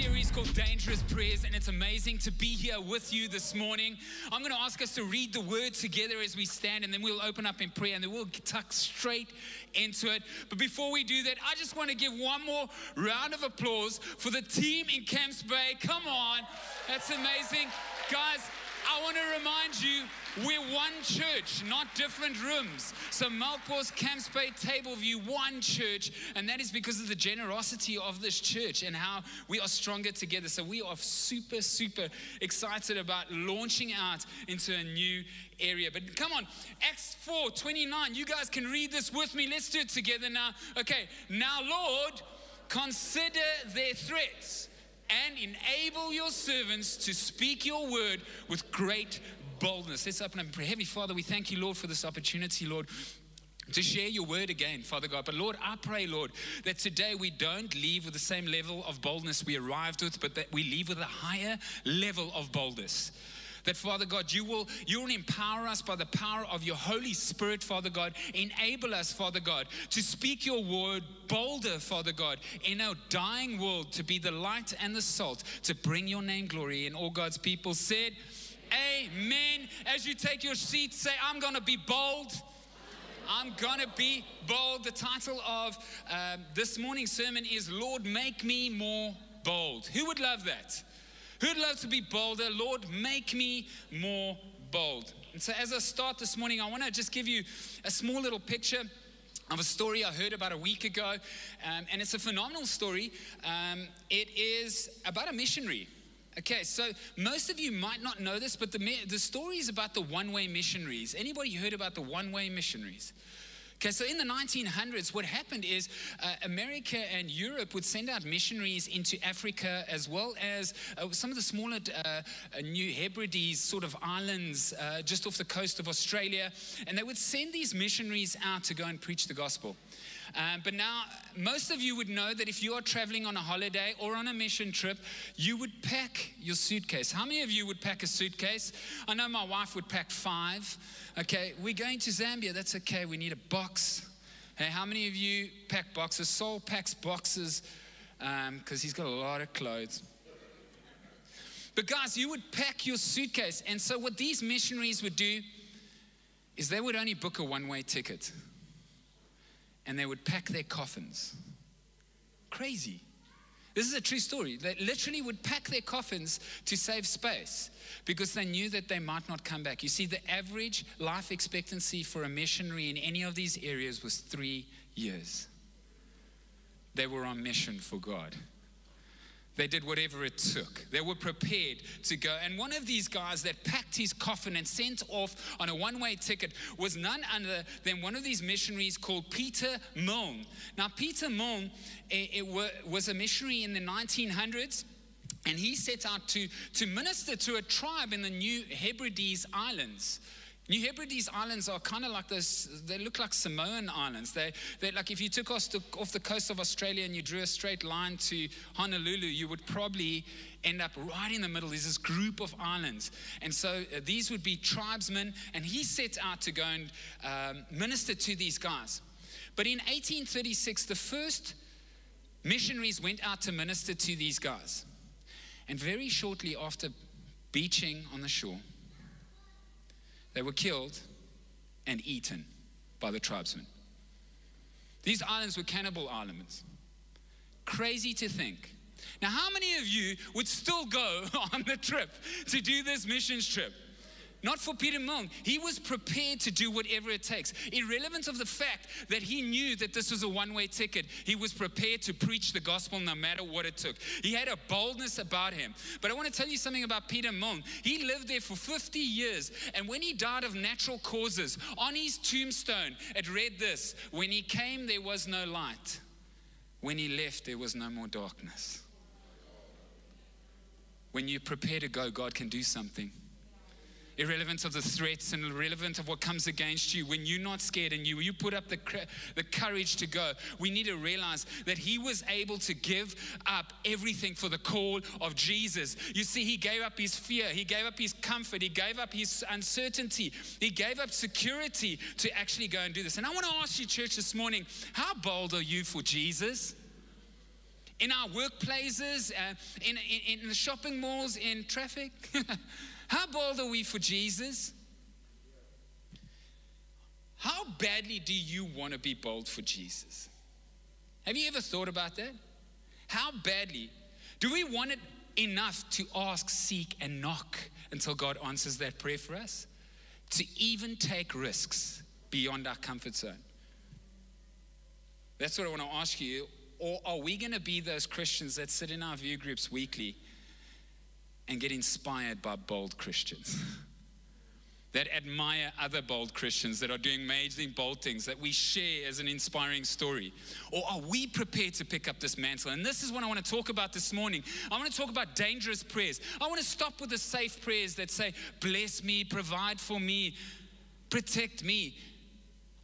series called Dangerous Prayers, and it's amazing to be here with you this morning. I'm going to ask us to read the word together as we stand, and then we'll open up in prayer, and then we'll tuck straight into it. But before we do that, I just want to give one more round of applause for the team in Camps Bay. Come on, that's amazing. Guys, I want to remind you we're one church, not different rooms. So Melkbos, Camps Bay, Tableview, one church. And that is because of the generosity of this church and how we are stronger together. So we are super, super excited about launching out into a new area. But come on, Acts 4 29. You guys can read this with me. Let's do it together now. Okay, now, Lord, consider their threats and enable your servants to speak your word with great boldness. Let's open up and pray. Heavenly Father, we thank you, Lord, for this opportunity, Lord to share your word again, Father God. But Lord, I pray, Lord, that today we don't leave with the same level of boldness we arrived with, but that we leave with a higher level of boldness. That Father God, you will you will empower us by the power of your Holy Spirit, Father God. Enable us, Father God, to speak your word bolder, Father God, in our dying world, to be the light and the salt, to bring your name glory. And all God's people said, Amen. As you take your seat, say, I'm going to be bold. I'm going to be bold. The title of um, this morning's sermon is Lord, Make Me More Bold. Who would love that? Who'd love to be bolder? Lord, make me more bold. And so, as I start this morning, I want to just give you a small little picture of a story I heard about a week ago. Um, and it's a phenomenal story. Um, it is about a missionary. Okay, so most of you might not know this, but the, the story is about the one way missionaries. Anybody heard about the one way missionaries? Okay, so in the 1900s, what happened is uh, America and Europe would send out missionaries into Africa as well as uh, some of the smaller uh, uh New Hebrides sort of islands uh, just off the coast of Australia. And they would send these missionaries out to go and preach the gospel. Um, but now, most of you would know that if you are traveling on a holiday or on a mission trip, you would pack your suitcase. How many of you would pack a suitcase? I know my wife would pack five. Okay, we're going to Zambia. That's okay. We need a box. Hey, how many of you pack boxes? Saul packs boxes because um, he's got a lot of clothes. But guys, you would pack your suitcase. And so, what these missionaries would do is they would only book a one way ticket and they would pack their coffins. Crazy. This is a true story. They literally would pack their coffins to save space because they knew that they might not come back. You see, the average life expectancy for a missionary in any of these areas was three years. They were on mission for God. They did whatever it took. They were prepared to go. And one of these guys that packed his coffin and sent off on a one way ticket was none other than one of these missionaries called Peter Milne. Now, Peter Milne eh, it, it was a missionary in the 1900s. And he set out to, to minister to a tribe in the New Hebrides Islands. New Hebrides Islands are kind of like this, they look like Samoan Islands. They, they're like if you took us to, off the coast of Australia and you drew a straight line to Honolulu, you would probably end up right in the middle. There's this group of islands. And so uh, these would be tribesmen, and he set out to go and um, minister to these guys. But in 1836, the first missionaries went out to minister to these guys. And very shortly after beaching on the shore, they were killed and eaten by the tribesmen. These islands were cannibal islands. Crazy to think. Now, how many of you would still go on the trip to do this missions trip? Not for Peter Milne. He was prepared to do whatever it takes. Irrelevant of the fact that he knew that this was a one way ticket, he was prepared to preach the gospel no matter what it took. He had a boldness about him. But I want to tell you something about Peter Milne. He lived there for 50 years, and when he died of natural causes, on his tombstone, it read this When he came, there was no light. When he left, there was no more darkness. When you prepare to go, God can do something irrelevant of the threats and irrelevant of what comes against you, when you're not scared and you, you put up the, the courage to go, we need to realize that he was able to give up everything for the call of Jesus. You see, he gave up his fear, he gave up his comfort, he gave up his uncertainty, he gave up security to actually go and do this. And I want to ask you, church, this morning, how bold are you for Jesus? in our workplaces, uh, in, in, in the shopping malls, in traffic? How bold are we for Jesus? How badly do you want to be bold for Jesus? Have you ever thought about that? How badly? Do we want it enough to ask, seek, and knock until God answers that prayer for us? To even take risks beyond our comfort zone? That's what I want to ask you. Or are we going to be those Christians that sit in our view groups weekly and get inspired by bold Christians? that admire other bold Christians that are doing amazing, bold things that we share as an inspiring story? Or are we prepared to pick up this mantle? And this is what I want to talk about this morning. I want to talk about dangerous prayers. I want to stop with the safe prayers that say, Bless me, provide for me, protect me.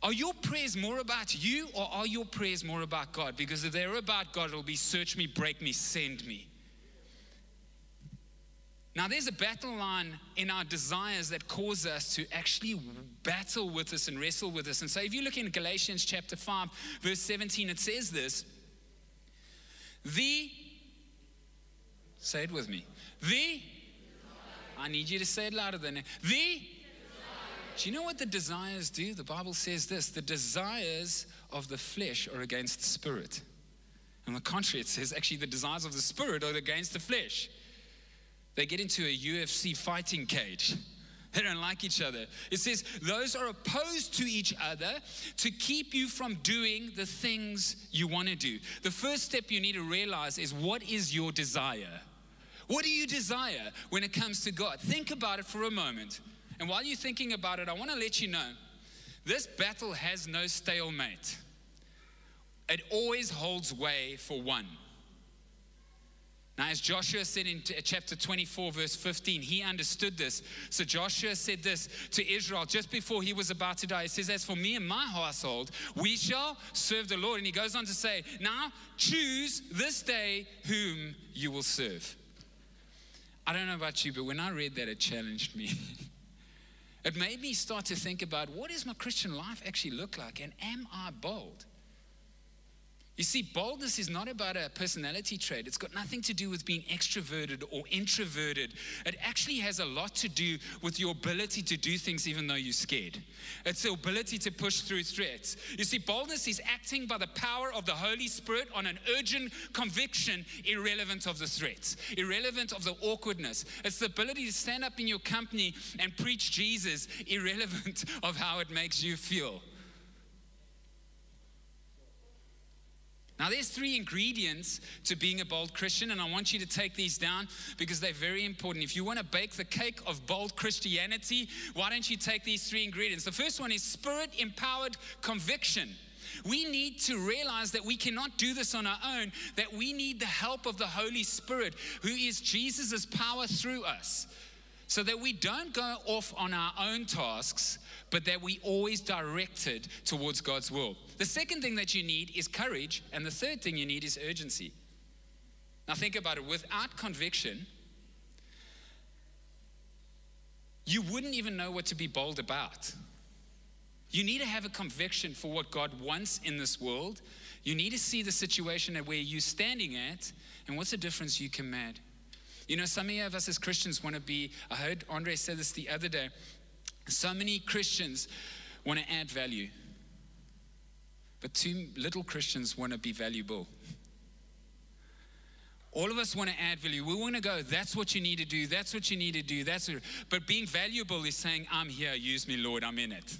Are your prayers more about you or are your prayers more about God? Because if they're about God, it'll be search me, break me, send me. Now, there's a battle line in our desires that cause us to actually battle with us and wrestle with us. And so, if you look in Galatians chapter 5, verse 17, it says this The, say it with me, the, I need you to say it louder than that. The, do you know what the desires do? The Bible says this the desires of the flesh are against the spirit. On the contrary, it says actually the desires of the spirit are against the flesh. They get into a UFC fighting cage. They don't like each other. It says those are opposed to each other to keep you from doing the things you want to do. The first step you need to realize is what is your desire? What do you desire when it comes to God? Think about it for a moment. And while you're thinking about it, I want to let you know this battle has no stalemate, it always holds way for one. Now, as Joshua said in uh, chapter 24, verse 15, he understood this. So Joshua said this to Israel just before he was about to die. He says, As for me and my household, we shall serve the Lord. And he goes on to say, Now choose this day whom you will serve. I don't know about you, but when I read that, it challenged me. it made me start to think about what does my Christian life actually look like? And am I bold? You see, boldness is not about a personality trait. It's got nothing to do with being extroverted or introverted. It actually has a lot to do with your ability to do things even though you're scared. It's the ability to push through threats. You see, boldness is acting by the power of the Holy Spirit on an urgent conviction, irrelevant of the threats, irrelevant of the awkwardness. It's the ability to stand up in your company and preach Jesus, irrelevant of how it makes you feel. Now, there's three ingredients to being a bold Christian, and I want you to take these down because they're very important. If you want to bake the cake of bold Christianity, why don't you take these three ingredients? The first one is spirit empowered conviction. We need to realize that we cannot do this on our own, that we need the help of the Holy Spirit, who is Jesus' power through us so that we don't go off on our own tasks, but that we always directed towards God's will. The second thing that you need is courage, and the third thing you need is urgency. Now, think about it without conviction, you wouldn't even know what to be bold about. You need to have a conviction for what God wants in this world. You need to see the situation at where you're standing at, and what's the difference you can make. You know, some of us as Christians want to be, I heard Andre say this the other day. So many Christians want to add value, but too little Christians want to be valuable. All of us want to add value. We want to go, that's what you need to do, that's what you need to do, that's what, but being valuable is saying, I'm here, use me, Lord, I'm in it.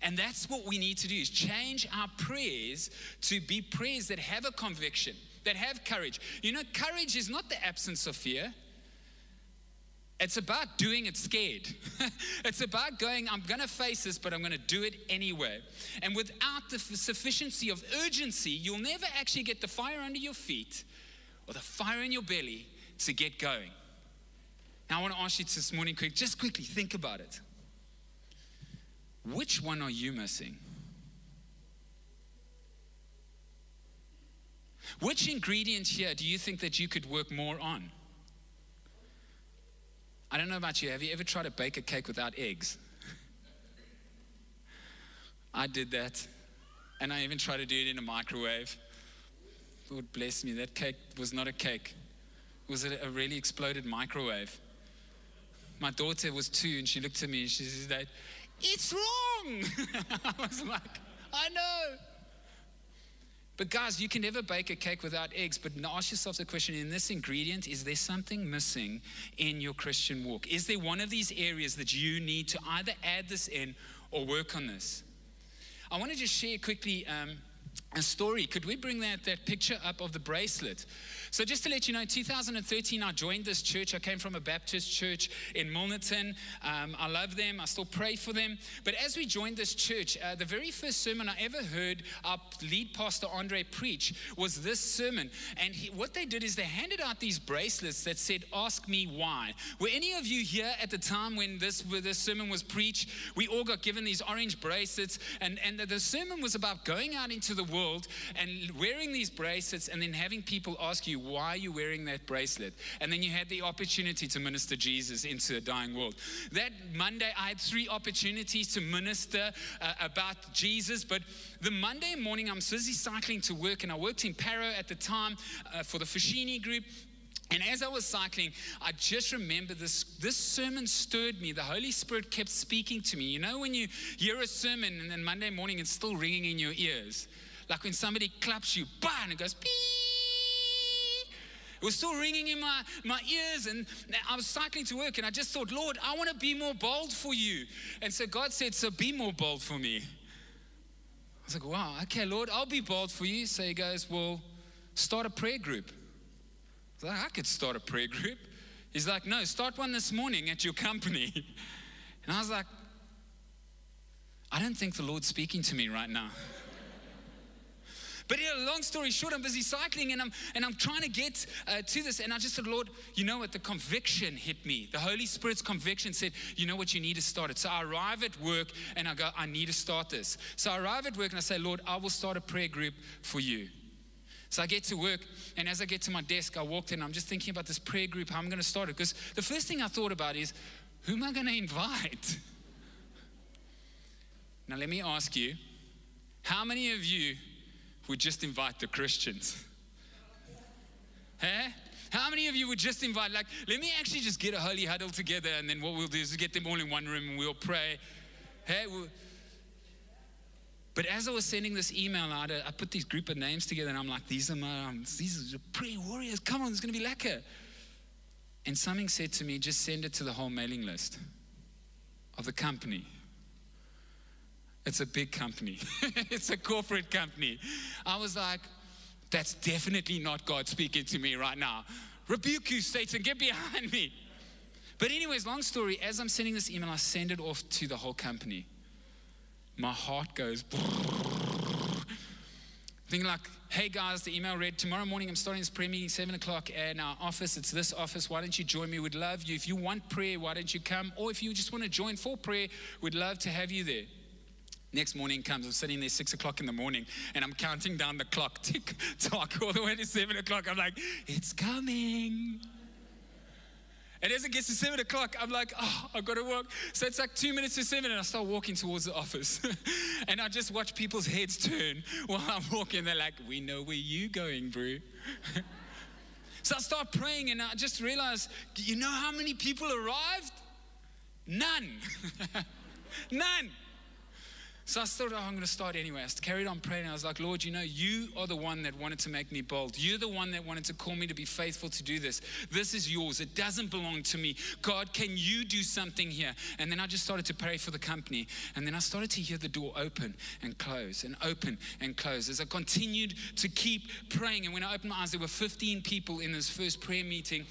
And that's what we need to do is change our prayers to be prayers that have a conviction that have courage. You know, courage is not the absence of fear. It's about doing it scared. it's about going, I'm going to face this, but I'm going to do it anyway. And without the sufficiency of urgency, you'll never actually get the fire under your feet or the fire in your belly to get going. Now, I want to ask you this morning, quick, just quickly think about it. Which one are you missing? Which ingredient here do you think that you could work more on? I don't know about you. Have you ever tried to bake a cake without eggs? I did that. And I even tried to do it in a microwave. Lord bless me, that cake was not a cake. It was a, really exploded microwave. My daughter was two and she looked at me and she said, It's wrong. I was like, I know. But guys, you can never bake a cake without eggs. But ask yourself the question in this ingredient, is there something missing in your Christian walk? Is there one of these areas that you need to either add this in or work on this? I want to just share quickly um, a story. Could we bring that, that picture up of the bracelet? So, just to let you know, 2013, I joined this church. I came from a Baptist church in Milnerton. Um, I love them. I still pray for them. But as we joined this church, uh, the very first sermon I ever heard our lead pastor Andre preach was this sermon. And he, what they did is they handed out these bracelets that said, Ask me why. Were any of you here at the time when this, when this sermon was preached? We all got given these orange bracelets. And, and the, the sermon was about going out into the world and wearing these bracelets and then having people ask you, why are you wearing that bracelet? And then you had the opportunity to minister Jesus into a dying world. That Monday, I had three opportunities to minister uh, about Jesus, but the Monday morning, I'm busy cycling to work, and I worked in Parow at the time uh, for the Foschini group. And as I was cycling, I just remember this, this sermon stirred me. The Holy Spirit kept speaking to me. You know, when you hear a sermon and then Monday morning it's still ringing in your ears? Like when somebody claps you, and it goes, beep it was still ringing in my, my ears, and I was cycling to work, and I just thought, Lord, I want to be more bold for you. And so God said, So be more bold for me. I was like, Wow, okay, Lord, I'll be bold for you. So He goes, Well, start a prayer group. I was like, I could start a prayer group. He's like, No, start one this morning at your company. And I was like, I don't think the Lord's speaking to me right now. But yeah, long story short, I'm busy cycling and I'm and I'm trying to get uh, to this. And I just said, Lord, you know what? The conviction hit me. The Holy Spirit's conviction said, you know what? You need to start it. So I arrive at work and I go, I need to start this. So I arrive at work and I say, Lord, I will start a prayer group for you. So I get to work, and as I get to my desk, I walked in. I'm just thinking about this prayer group, how I'm going to start it. Because the first thing I thought about is, who am I going to invite? Now, let me ask you, how many of you would just invite the Christians? Hey? How many of you would just invite, like, let me actually just get a holy huddle together and then what we'll do is get them all in one room and we'll pray. Hey, we'll, but as I was sending this email out, I put these group of names together and I'm like, these are my, um, these are prayer warriors. Come on, it's to be lekker. And something said to me, just send it to the whole mailing list of the company. It's a big company, it's a corporate company. I was like, that's definitely not God speaking to me right now. Rebuke you, Satan, get behind me. But, anyways, long story, as I'm sending this email, I send it off to the whole company. My heart goes, thinking like, hey guys, the email read, tomorrow morning I'm starting this prayer meeting, 7 o'clock in our office. It's this office. Why don't you join me? We'd love you. If you want prayer, why don't you come? Or if you just want to join for prayer, we'd love to have you there. Next morning comes, I'm sitting there six o'clock in the morning and I'm counting down the clock, tick tock, all the way to seven o'clock. I'm like, it's coming. And as it gets to seven o'clock, I'm like, oh, I've got to walk. So it's like two minutes to seven, and I start walking towards the office. and I just watch people's heads turn while I'm walking. They're like, we know where you're going, bro. so I start praying, and I just realize, you know how many people arrived? None. None. So I thought, oh, I'm going to start anyway. I carried on praying. I was like, Lord, you know, you are the one that wanted to make me bold. You're the one that wanted to call me to be faithful to do this. This is yours. It doesn't belong to me. God, can you do something here? And then I just started to pray for the company. And then I started to hear the door open and close and open and close as I continued to keep praying. And when I opened my eyes, there were 15 people in this first prayer meeting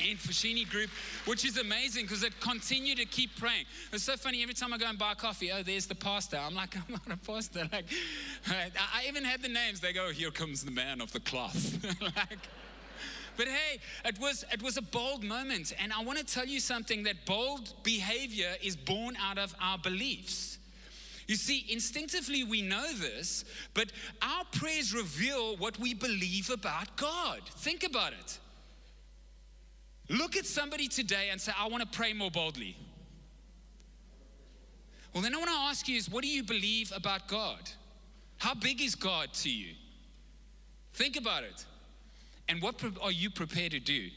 and Foschini group, which is amazing because it continued to keep praying. It's so funny every time I go and buy coffee, oh, there's the pastor. I'm like, I'm not a pastor. Like, I even had the names. They go, here comes the man of the cloth. like, but hey, it was it was a bold moment, and I want to tell you something that bold behavior is born out of our beliefs. You see, instinctively we know this, but our prayers reveal what we believe about God. Think about it. Look at somebody today and say, I want to pray more boldly. Well, then I want to ask you is what do you believe about God? How big is God to you? Think about it. And what are you prepared to do?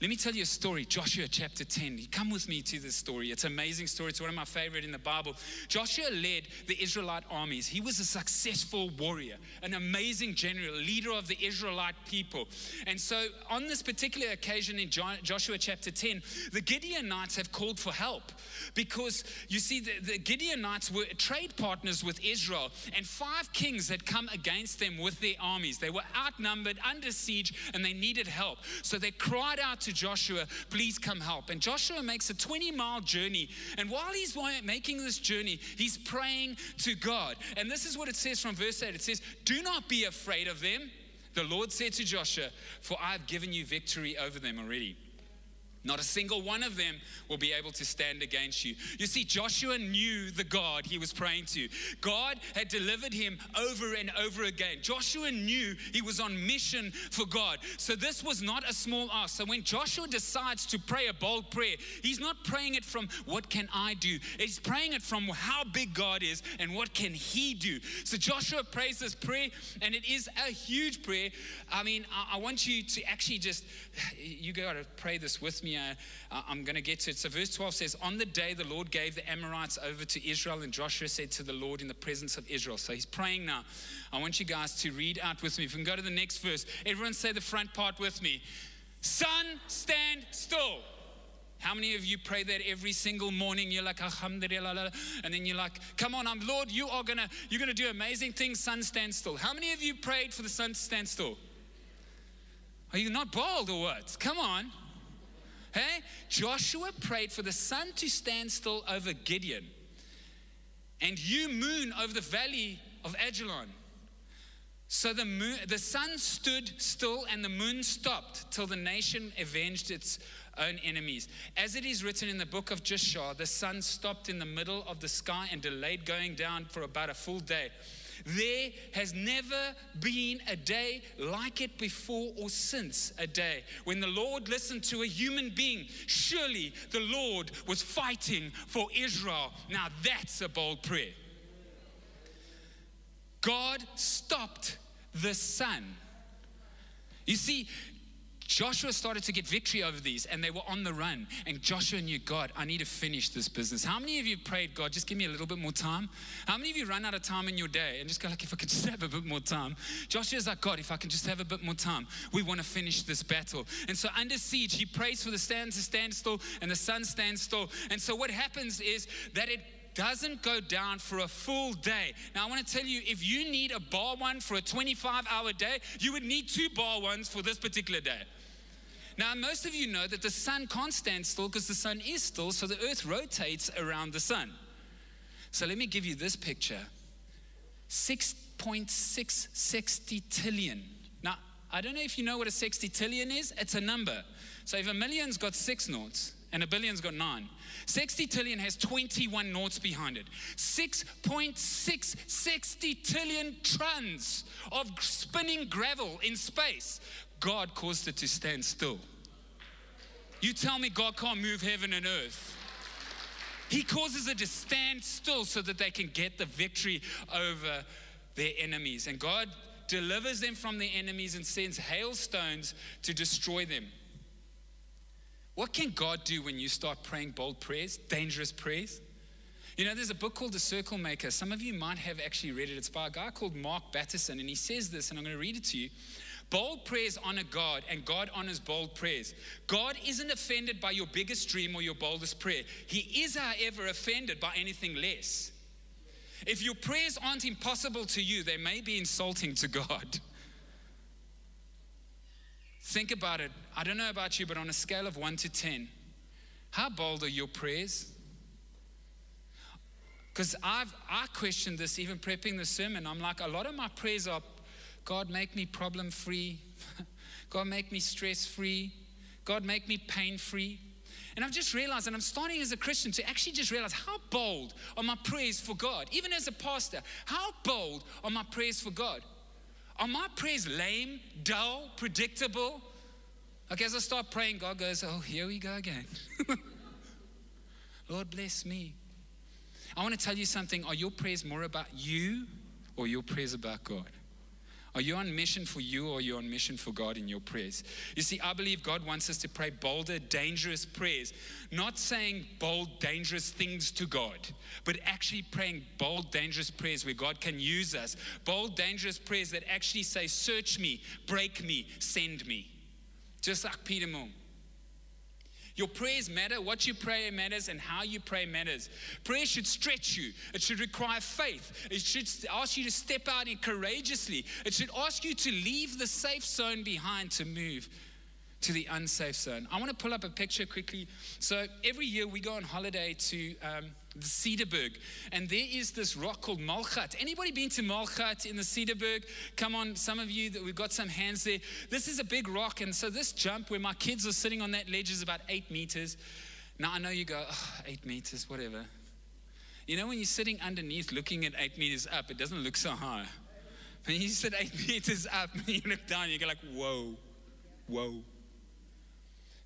Let me tell you a story, Joshua chapter 10. Come with me to this story. It's an amazing story. It's one of my favorite in the Bible. Joshua led the Israelite armies. He was a successful warrior, an amazing general, leader of the Israelite people. And so on this particular occasion in Joshua chapter 10, the Gibeonites have called for help because you see, the, the Gibeonites were trade partners with Israel, and five kings had come against them with their armies. They were outnumbered, under siege, and they needed help. So they cried out to to Joshua, Please come help. And Joshua makes a 20 mile journey. And while he's making this journey, he's praying to God. And this is what it says from verse 8 it says, Do not be afraid of them. The Lord said to Joshua, For I've given you victory over them already. Not a single one of them will be able to stand against you. You see, Joshua knew the God he was praying to. God had delivered him over and over again. Joshua knew he was on mission for God. So this was not a small ask. So when Joshua decides to pray a bold prayer, he's not praying it from what can I do? He's praying it from how big God is and what can he do. So Joshua prays this prayer and it is a huge prayer. I mean, I, I want you to actually just, you got to pray this with me me. Uh, I'm going to get to it. So, verse 12 says, On the day the Lord gave the Amorites over to Israel, and Joshua said to the Lord in the presence of Israel. So, he's praying now. I want you guys to read out with me. If we can go to the next verse, everyone say the front part with me Sun, stand still. How many of you pray that every single morning? You're like, Alhamdulillah, and then you're like, come on, I'm Lord, you are gonna, you're gonna do amazing things, sun stand still. How many of you prayed for the sun to stand still? Are you not bold or what? Come on. Hey, Joshua prayed for the sun to stand still over Gibeon, and you moon over the valley of Ajalon. So the moon, the sun stood still and the moon stopped till the nation avenged its own enemies. As it is written in the book of Joshua, the sun stopped in the middle of the sky and delayed going down for about a full day. There has never been a day like it before or since a day when the Lord listened to a human being. Surely the Lord was fighting for Israel. Now that's a bold prayer. God stopped the sun. You see, Joshua started to get victory over these and they were on the run. And Joshua knew, God, I need to finish this business. How many of you prayed, God, just give me a little bit more time? How many of you run out of time in your day and just go, like, if I could just have a bit more time? Joshua's like, God, if I can just have a bit more time, we want to finish this battle. And so under siege, he prays for the stand to stand still and the sun stands still. And so what happens is that it doesn't go down for a full day. Now, I want to tell you if you need a Baal one for a 25 hour day, you would need two Baal ones for this particular day. Now, most of you know that the sun can't stand still because the sun is still, so the earth rotates around the sun. So let me give you this picture 6.6 sextillion. Now, I don't know if you know what a sextillion is, it's a number. So if a million's got six noughts and a billion's got nine, has 21 noughts behind it. 6.6 sextillion tons of spinning gravel in space. God caused it to stand still. You tell me God can't move heaven and earth. He causes it to stand still so that they can get the victory over their enemies. And God delivers them from their enemies and sends hailstones to destroy them. What can God do when you start praying bold prayers, dangerous prayers? You know, there's a book called The Circle Maker. Some of you might have actually read it. It's by a guy called Mark Batterson, and he says this, and I'm going to read it to you. Bold prayers honor God, and God honors bold prayers. God isn't offended by your biggest dream or your boldest prayer. He is, however, offended by anything less. If your prayers aren't impossible to you, they may be insulting to God. Think about it. I don't know about you, but on a scale of 1 to 10, how bold are your prayers? Because I've I questioned this even prepping the sermon. I'm like, a lot of my prayers are God, make me problem free. God, make me stress free. God, make me pain free. And I've just realized, and I'm starting as a Christian to actually just realize how bold are my prayers for God. Even as a pastor, how bold are my prayers for God? Are my prayers lame, dull, predictable? Okay, as I start praying, God goes, Oh, here we go again. Lord, bless me. I want to tell you something. Are your prayers more about you or your prayers about God? Are you on mission for you or are you on mission for God in your prayers? You see, I believe God wants us to pray bolder, dangerous prayers. Not saying bold, dangerous things to God, but actually praying bold, dangerous prayers where God can use us. Bold, dangerous prayers that actually say, Search me, break me, send me. Just like Peter Moore. Your prayers matter. What you pray matters, and how you pray matters. Prayer should stretch you. It should require faith. It should ask you to step out and courageously. It should ask you to leave the safe zone behind to move to the unsafe zone. I want to pull up a picture quickly. So every year we go on holiday to um, the Cederberg, and there is this rock called Malgat. Anybody been to Malgat in the Cederberg? Come on, some of you that we've got some hands there. This is a big rock, and so this jump where my kids are sitting on that ledge is about eight meters. Now I know you go, oh, eight meters, whatever. You know when you're sitting underneath looking at eight meters up, it doesn't look so high. When you sit eight meters up and you look down, you go like, whoa, whoa.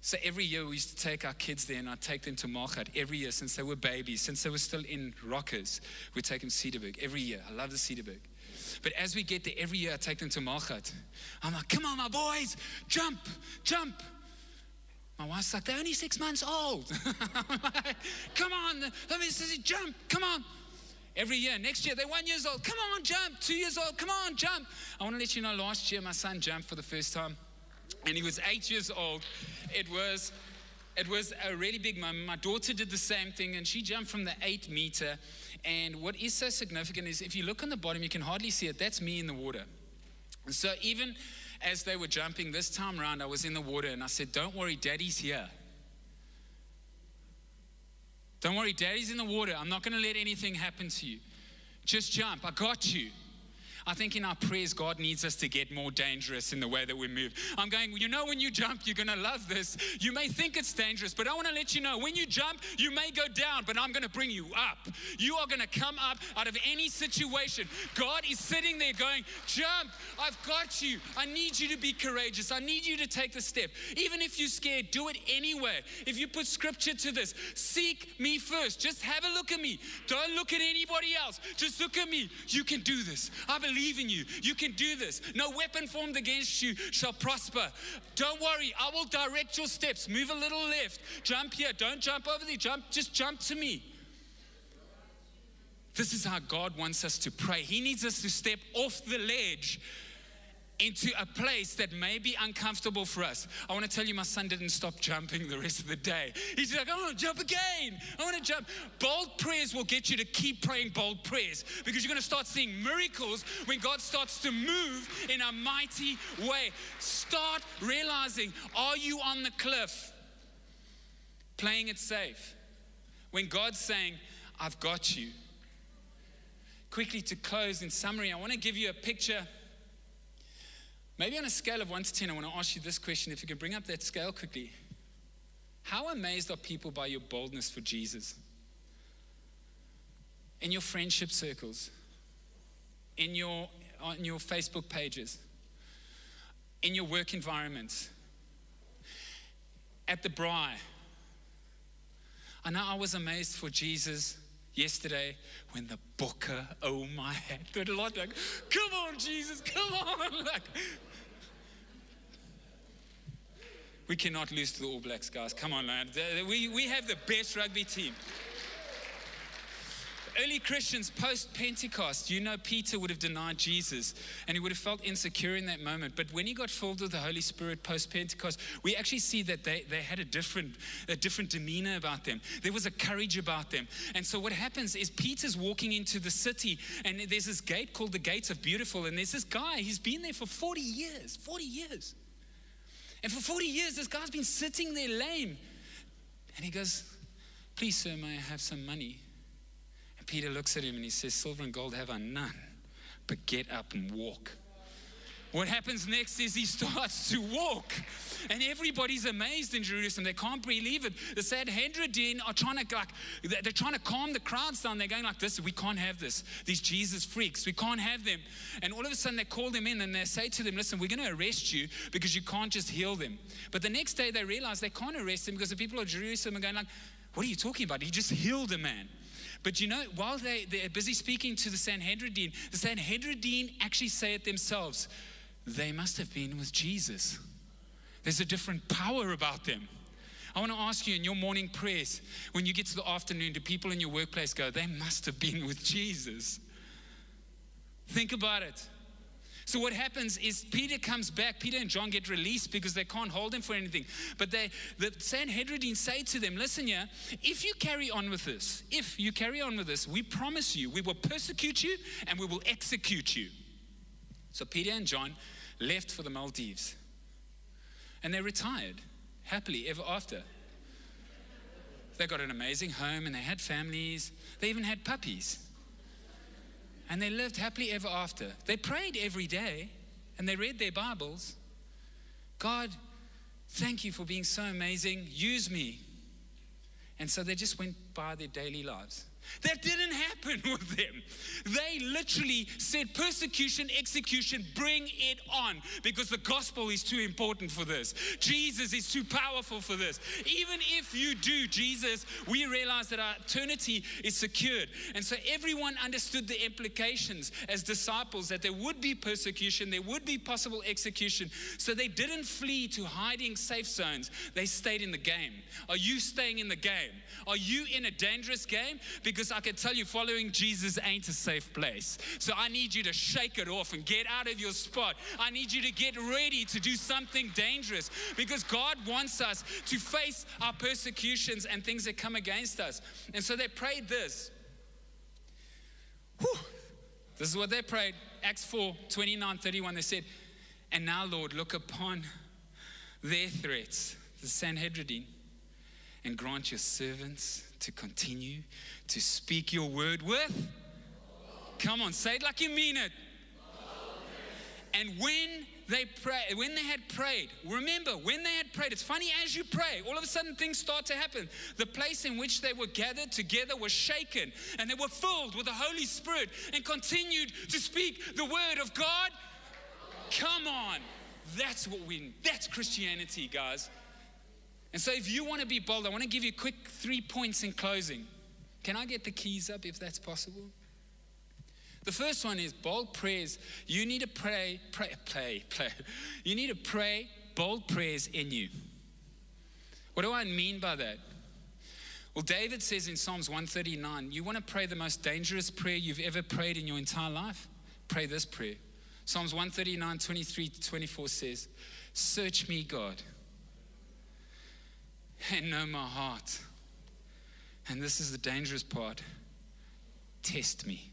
So every year we used to take our kids there and I'd take them to Malgat every year since they were babies, since they were still in rockers. We'd take them to Cederberg every year. I love the Cederberg. But as we get there, every year I take them to Malgat. I'm like, come on, my boys, jump, jump. My wife's like, they're only six months old. like, come on, let me say, jump, come on. Every year. Next year, they're one years old. Come on, jump. Two years old. Come on, jump. I want to let you know last year, my son jumped for the first time. And he was eight years old it was it was a really big moment. My daughter did the same thing, and she jumped from the eight meter. And what is so significant is if you look on the bottom, you can hardly see it. That's me in the water. So even as they were jumping this time around, I was in the water, and I said, "Don't worry, Daddy's here." Don't worry, Daddy's in the water. I'm not going to let anything happen to you. Just jump. I got you. I think in our prayers, God needs us to get more dangerous in the way that we move. I'm going, you know, when you jump, you're going to love this. You may think it's dangerous, but I want to let you know when you jump, you may go down, but I'm going to bring you up. You are going to come up out of any situation. God is sitting there going, jump. I've got you. I need you to be courageous. I need you to take the step. Even if you're scared, do it anyway. If you put scripture to this, seek me first. Just have a look at me. Don't look at anybody else. Just look at me. You can do this. I believe believe in you. You can do this. No weapon formed against you shall prosper. Don't worry, I will direct your steps. Move a little left. Jump here. Don't jump over there. Jump, just jump to me. This is how God wants us to pray. He needs us to step off the ledge into a place that may be uncomfortable for us. I want to tell you, my son didn't stop jumping the rest of the day. He's like, I want to jump again. I want to jump. Bold prayers will get you to keep praying bold prayers because you're going to start seeing miracles when God starts to move in a mighty way. Start realizing are you on the cliff? Playing it safe. When God's saying, I've got you. Quickly to close, in summary, I want to give you a picture Maybe on a scale of 1 to 10, I want to ask you this question. If you can bring up that scale quickly. How amazed are people by your boldness for Jesus? In your friendship circles, in your, on your Facebook pages, in your work environments, at the braai. I know I was amazed for Jesus yesterday when the booker, oh my head, the Lord like, come on, Jesus, come on. Like, we cannot lose to the All Blacks, guys. Come on, man. We, we have the best rugby team early Christians post Pentecost, you know, Peter would have denied Jesus and he would have felt insecure in that moment. But when he got filled with the Holy Spirit post Pentecost, we actually see that they, they had a different, a different demeanor about them. There was a courage about them. And so what happens is Peter's walking into the city and there's this gate called the Gates of Beautiful. And there's this guy, he's been there for 40 years, 40 years. And for 40 years, this guy's been sitting there lame. And he goes, Please, sir, may I have some money? Peter looks at him and he says, Silver and gold have I none, but get up and walk. What happens next is he starts to walk. And everybody's amazed in Jerusalem. They can't believe it. The Sanhedrin are trying to like, they're trying to calm the crowds down. They're going like this, we can't have this. These Jesus freaks, we can't have them. And all of a sudden they call them in and they say to them, listen, we're going to arrest you because you can't just heal them. But the next day they realize they can't arrest him because the people of Jerusalem are going like, what are you talking about? He just healed a man. But you know, while they, they're busy speaking to the Sanhedrin, the Sanhedrin actually say it themselves. They must have been with Jesus. There's a different power about them. I want to ask you in your morning prayers, when you get to the afternoon, do people in your workplace go, they must have been with Jesus? Think about it. So what happens is Peter comes back. Peter and John get released because they can't hold him for anything. But they, the Sanhedrin say to them, "Listen, yeah, if you carry on with this, if you carry on with this, we promise you, we will persecute you and we will execute you." So Peter and John left for the Maldives, and they retired happily ever after. They got an amazing home and they had families. They even had puppies. And they lived happily ever after. They prayed every day and they read their Bibles. God, thank you for being so amazing. Use me. And so they just went by their daily lives. That didn't happen with them. They literally said, persecution, execution, bring it on because the gospel is too important for this. Jesus is too powerful for this. Even if you do Jesus, we realize that our eternity is secured. And so everyone understood the implications as disciples that there would be persecution, there would be possible execution. So they didn't flee to hiding safe zones, they stayed in the game. Are you staying in the game? Are you in a dangerous game? Because because I can tell you, following Jesus ain't a safe place. So I need you to shake it off and get out of your spot. I need you to get ready to do something dangerous because God wants us to face our persecutions and things that come against us. And so they prayed this. Whew. This is what they prayed. Acts 4 29 31. They said, And now, Lord, look upon their threats, the Sanhedrin, and grant your servants to continue to speak your word with? Come on, say it like you mean it. And when they pray, when they had prayed, remember when they had prayed, it's funny as you pray, all of a sudden things start to happen. The place in which they were gathered together was shaken, and they were filled with the Holy Spirit and continued to speak the word of God. Come on. That's what we that's Christianity, guys. And so if you want to be bold, I want to give you quick three points in closing. Can I get the keys up if that's possible? The first one is bold prayers. You need to pray, pray, pray, pray. You need to pray bold prayers in you. What do I mean by that? Well, David says in Psalms 139, you want to pray the most dangerous prayer you've ever prayed in your entire life? Pray this prayer. Psalms 139, 23 to 24 says, Search me, God, and know my heart and this is the dangerous part test me.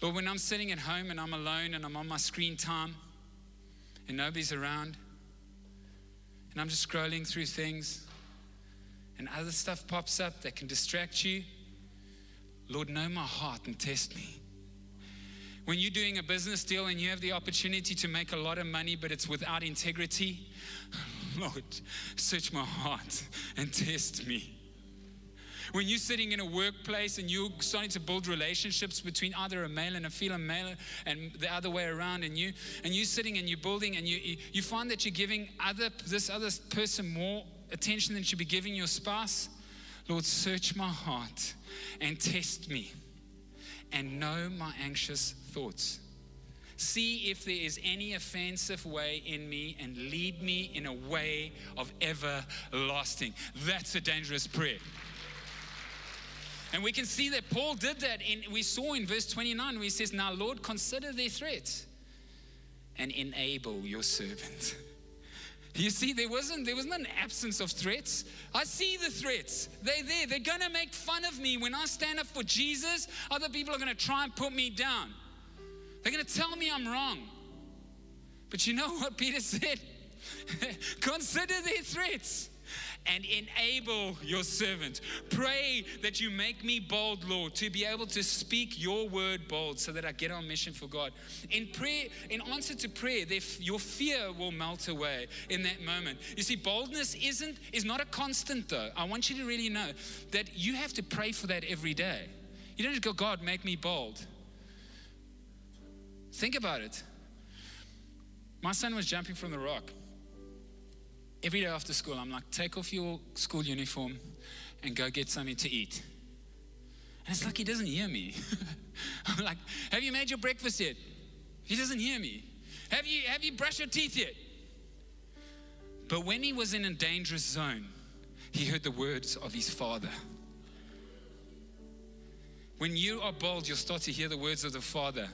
Lord, when I'm sitting at home and I'm alone and I'm on my screen time and nobody's around and I'm just scrolling through things and other stuff pops up that can distract you, Lord, know my heart and test me. When you're doing a business deal and you have the opportunity to make a lot of money, but it's without integrity, Lord, search my heart and test me. When you're sitting in a workplace and you're starting to build relationships between either a male and a female male and the other way around, and you and you're sitting and you're building and you you find that you're giving other this other person more attention than you should be giving your spouse, Lord, search my heart and test me and know my anxious thoughts. See if there is any offensive way in me and lead me in a way of everlasting. That's a dangerous prayer. And we can see that Paul did that. In, we saw in verse 29 where he says, Now, Lord, consider their threats and enable your servant. You see, there wasn't there wasn't an absence of threats. I see the threats. They're there. They're gonna make fun of me when I stand up for Jesus. Other people are gonna try and put me down. They're going to tell me I'm wrong. But you know what Peter said? Consider their threats and enable your servant. Pray that you make me bold, Lord, to be able to speak your word bold so that I get on mission for God. In prayer, in answer to prayer, your fear will melt away in that moment. You see, boldness isn't is not a constant though. I want you to really know that you have to pray for that every day. You don't just go, God, make me bold. Think about it. My son was jumping from the rock. Every day after school, I'm like, take off your school uniform and go get something to eat. And it's like he doesn't hear me. I'm like, have you made your breakfast yet? He doesn't hear me. Have you, have you brushed your teeth yet? But when he was in a dangerous zone, he heard the words of his father. When you are bold, you'll start to hear the words of the Father.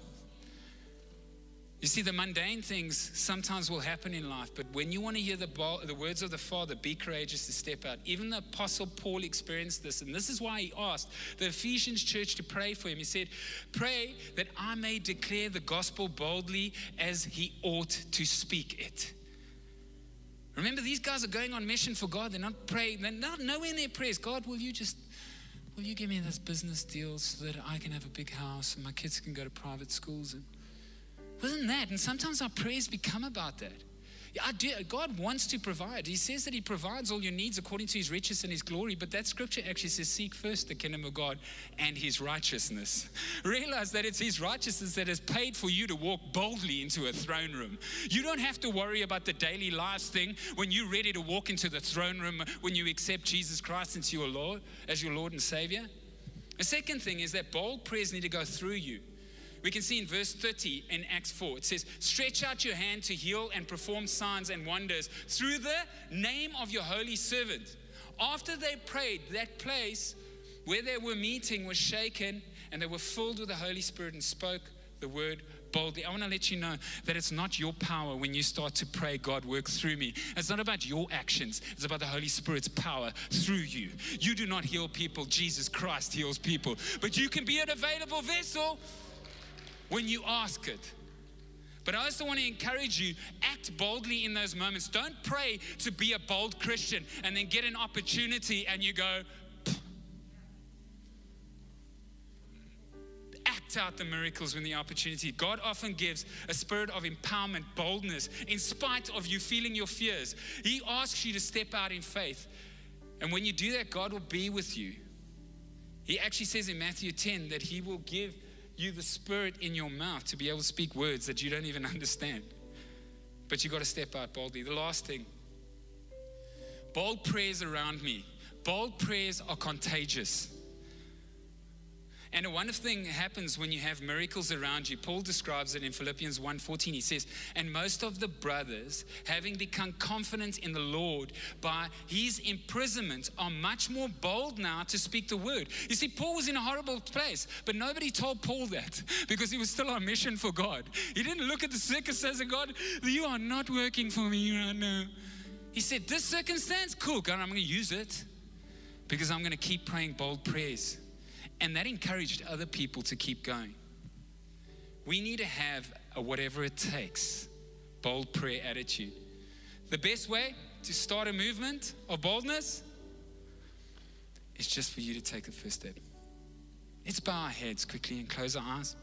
You see, the mundane things sometimes will happen in life, but when you want to hear the, the words of the Father, be courageous to step out. Even the Apostle Paul experienced this, and this is why he asked the Ephesians church to pray for him. He said, Pray that I may declare the gospel boldly as he ought to speak it. Remember, these guys are going on mission for God. They're not praying, they're not nowhere in their prayers. God, will you just will you give me this business deal so that I can have a big house and my kids can go to private schools and wasn't that? And sometimes our prayers become about that. God wants to provide. He says that He provides all your needs according to His riches and His glory, but that scripture actually says, Seek first the kingdom of God and His righteousness. Realize that it's His righteousness that has paid for you to walk boldly into a throne room. You don't have to worry about the daily lives thing when you're ready to walk into the throne room when you accept Jesus Christ into your Lord as your Lord and Savior. The second thing is that bold prayers need to go through you. We can see in verse 30 in Acts 4, it says, Stretch out your hand to heal and perform signs and wonders through the name of your holy servant. After they prayed, that place where they were meeting was shaken, and they were filled with the Holy Spirit and spoke the word boldly. I want to let you know that it's not your power when you start to pray, God, work through me. It's not about your actions, it's about the Holy Spirit's power through you. You do not heal people, Jesus Christ heals people. But you can be an available vessel when you ask it. But I also want to encourage you act boldly in those moments. Don't pray to be a bold Christian and then get an opportunity and you go, act out the miracles when the opportunity. God often gives a spirit of empowerment, boldness, in spite of you feeling your fears. He asks you to step out in faith. And when you do that, God will be with you. He actually says in Matthew 10 that He will give you the spirit in your mouth to be able to speak words that you don't even understand. But you got to step out boldly. The last thing bold prayers around me. Bold prayers are contagious. And a wonderful thing happens when you have miracles around you. Paul describes it in Philippians 1:14. He says, "And most of the brothers, having become confident in the Lord by his imprisonment, are much more bold now to speak the word." You see, Paul was in a horrible place, but nobody told Paul that because he was still on mission for God. He didn't look at the circumstances and God, "You are not working for me right now." He said, "This circumstance, cool, God, I'm going to use it." Because I'm going to keep praying bold prayers. And that encouraged other people to keep going. We need to have a whatever it takes bold prayer attitude. The best way to start a movement of boldness is just for you to take the first step. Let's bow our heads quickly and close our eyes.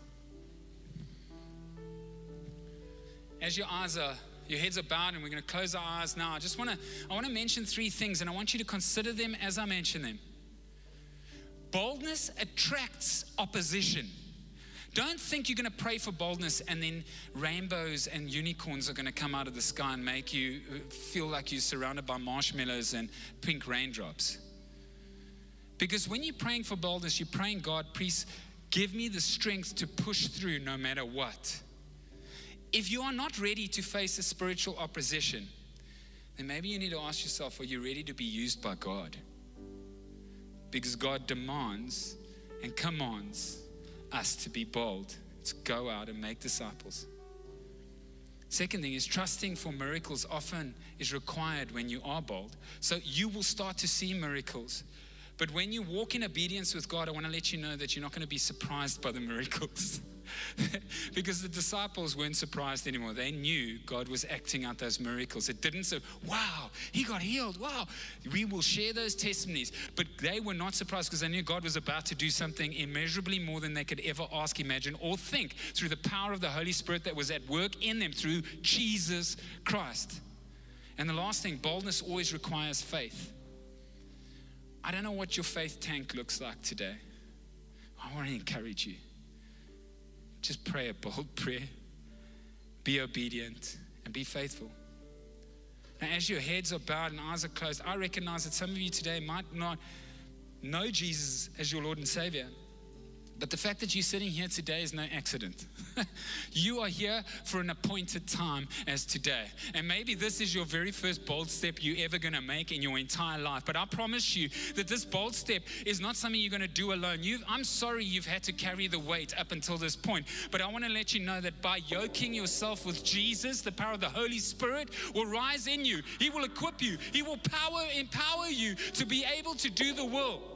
As your eyes are, your heads are bowed, and we're going to close our eyes now. I just want to, I want to mention three things, and I want you to consider them as I mention them. Boldness attracts opposition. Don't think you're going to pray for boldness and then rainbows and unicorns are going to come out of the sky and make you uh, feel like you're surrounded by marshmallows and pink raindrops. Because when you're praying for boldness, you're praying, God, please give me the strength to push through no matter what. If you are not ready to face a spiritual opposition, then maybe you need to ask yourself, are you ready to be used by God? Because God demands and commands us to be bold, to go out and make disciples. Second thing is trusting for miracles often is required when you are bold. So you will start to see miracles. But when you walk in obedience with God, I want to let you know that you're not going to be surprised by the miracles. because the disciples weren't surprised anymore. They knew God was acting out those miracles. It didn't say, wow, he got healed. Wow. We will share those testimonies. But they were not surprised because they knew God was about to do something immeasurably more than they could ever ask, imagine, or think through the power of the Holy Spirit that was at work in them through Jesus Christ. And the last thing, boldness always requires faith. I don't know what your faith tank looks like today. I want to encourage you. Just pray a bold prayer. Be obedient and be faithful. Now, as your heads are bowed and eyes are closed, I recognize that some of you today might not know Jesus as your Lord and Savior. But the fact that you're sitting here today is no accident. you are here for an appointed time as today. And maybe this is your very first bold step you're ever going to make in your entire life. But I promise you that this bold step is not something you're going to do alone. you I'm sorry you've had to carry the weight up until this point. But I want to let you know that by yoking yourself with Jesus, the power of the Holy Spirit will rise in you. He will equip you, He will power, empower you to be able to do the will.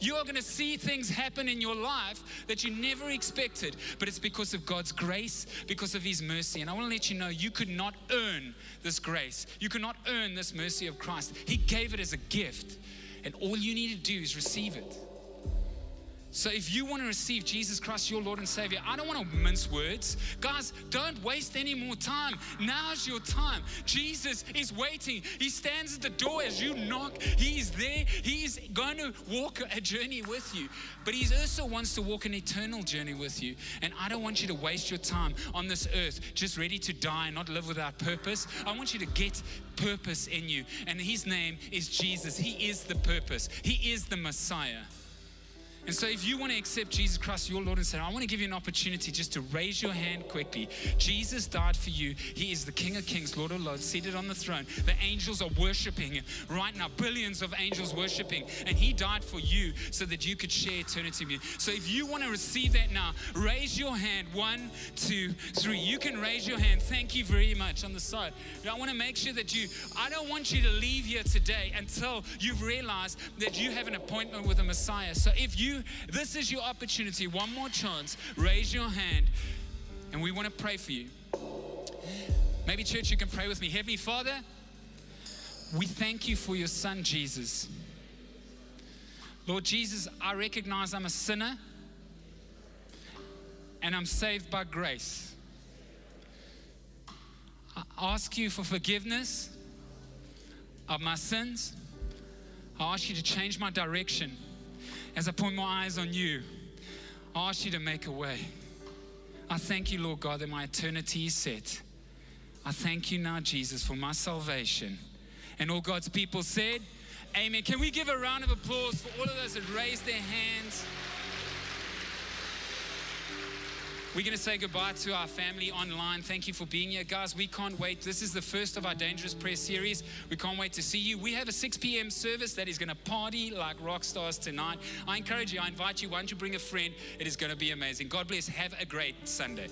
You are going to see things happen in your life that you never expected, but it's because of God's grace, because of His mercy. And I want to let you know you could not earn this grace, you could not earn this mercy of Christ. He gave it as a gift, and all you need to do is receive it. So if you want to receive Jesus Christ, your Lord and Savior, I don't want to mince words. Guys, don't waste any more time. Now's your time. Jesus is waiting. He stands at the door as you knock. He's there. He's going to walk a journey with you. But He also wants to walk an eternal journey with you. And I don't want you to waste your time on this earth just ready to die and not live without purpose. I want you to get purpose in you. And His name is Jesus. He is the purpose, He is the Messiah. And so, if you want to accept Jesus Christ, your Lord and Savior, I want to give you an opportunity just to raise your hand quickly. Jesus died for you. He is the King of Kings, Lord of Lords, seated on the throne. The angels are worshiping him right now, billions of angels worshiping. And He died for you so that you could share eternity with you. So, if you want to receive that now, raise your hand. One, two, three. You can raise your hand. Thank you very much on the side. I want to make sure that you, I don't want you to leave here today until you've realized that you have an appointment with the Messiah. So, if you you, this is your opportunity. One more chance. Raise your hand, and we want to pray for you. Maybe, church, you can pray with me. Heavenly Father, we thank you for your son, Jesus. Lord Jesus, I recognize I'm a sinner and I'm saved by grace. I ask you for forgiveness of my sins. I ask you to change my direction as I point my eyes on you, I ask you to make a way. I thank you, Lord God, that my eternity is set. I thank you now, Jesus, for my salvation. And all God's people said, Amen. Can we give a round of applause for all of those that raised their hands? We're going to say goodbye to our family online. Thank you for being here, guys. We can't wait. This is the first of our Dangerous Prayer series. We can't wait to see you. We have a 6 p.m. service that is going to party like rock stars tonight. I encourage you, I invite you, why don't you bring a friend? It is going to be amazing. God bless. Have a great Sunday.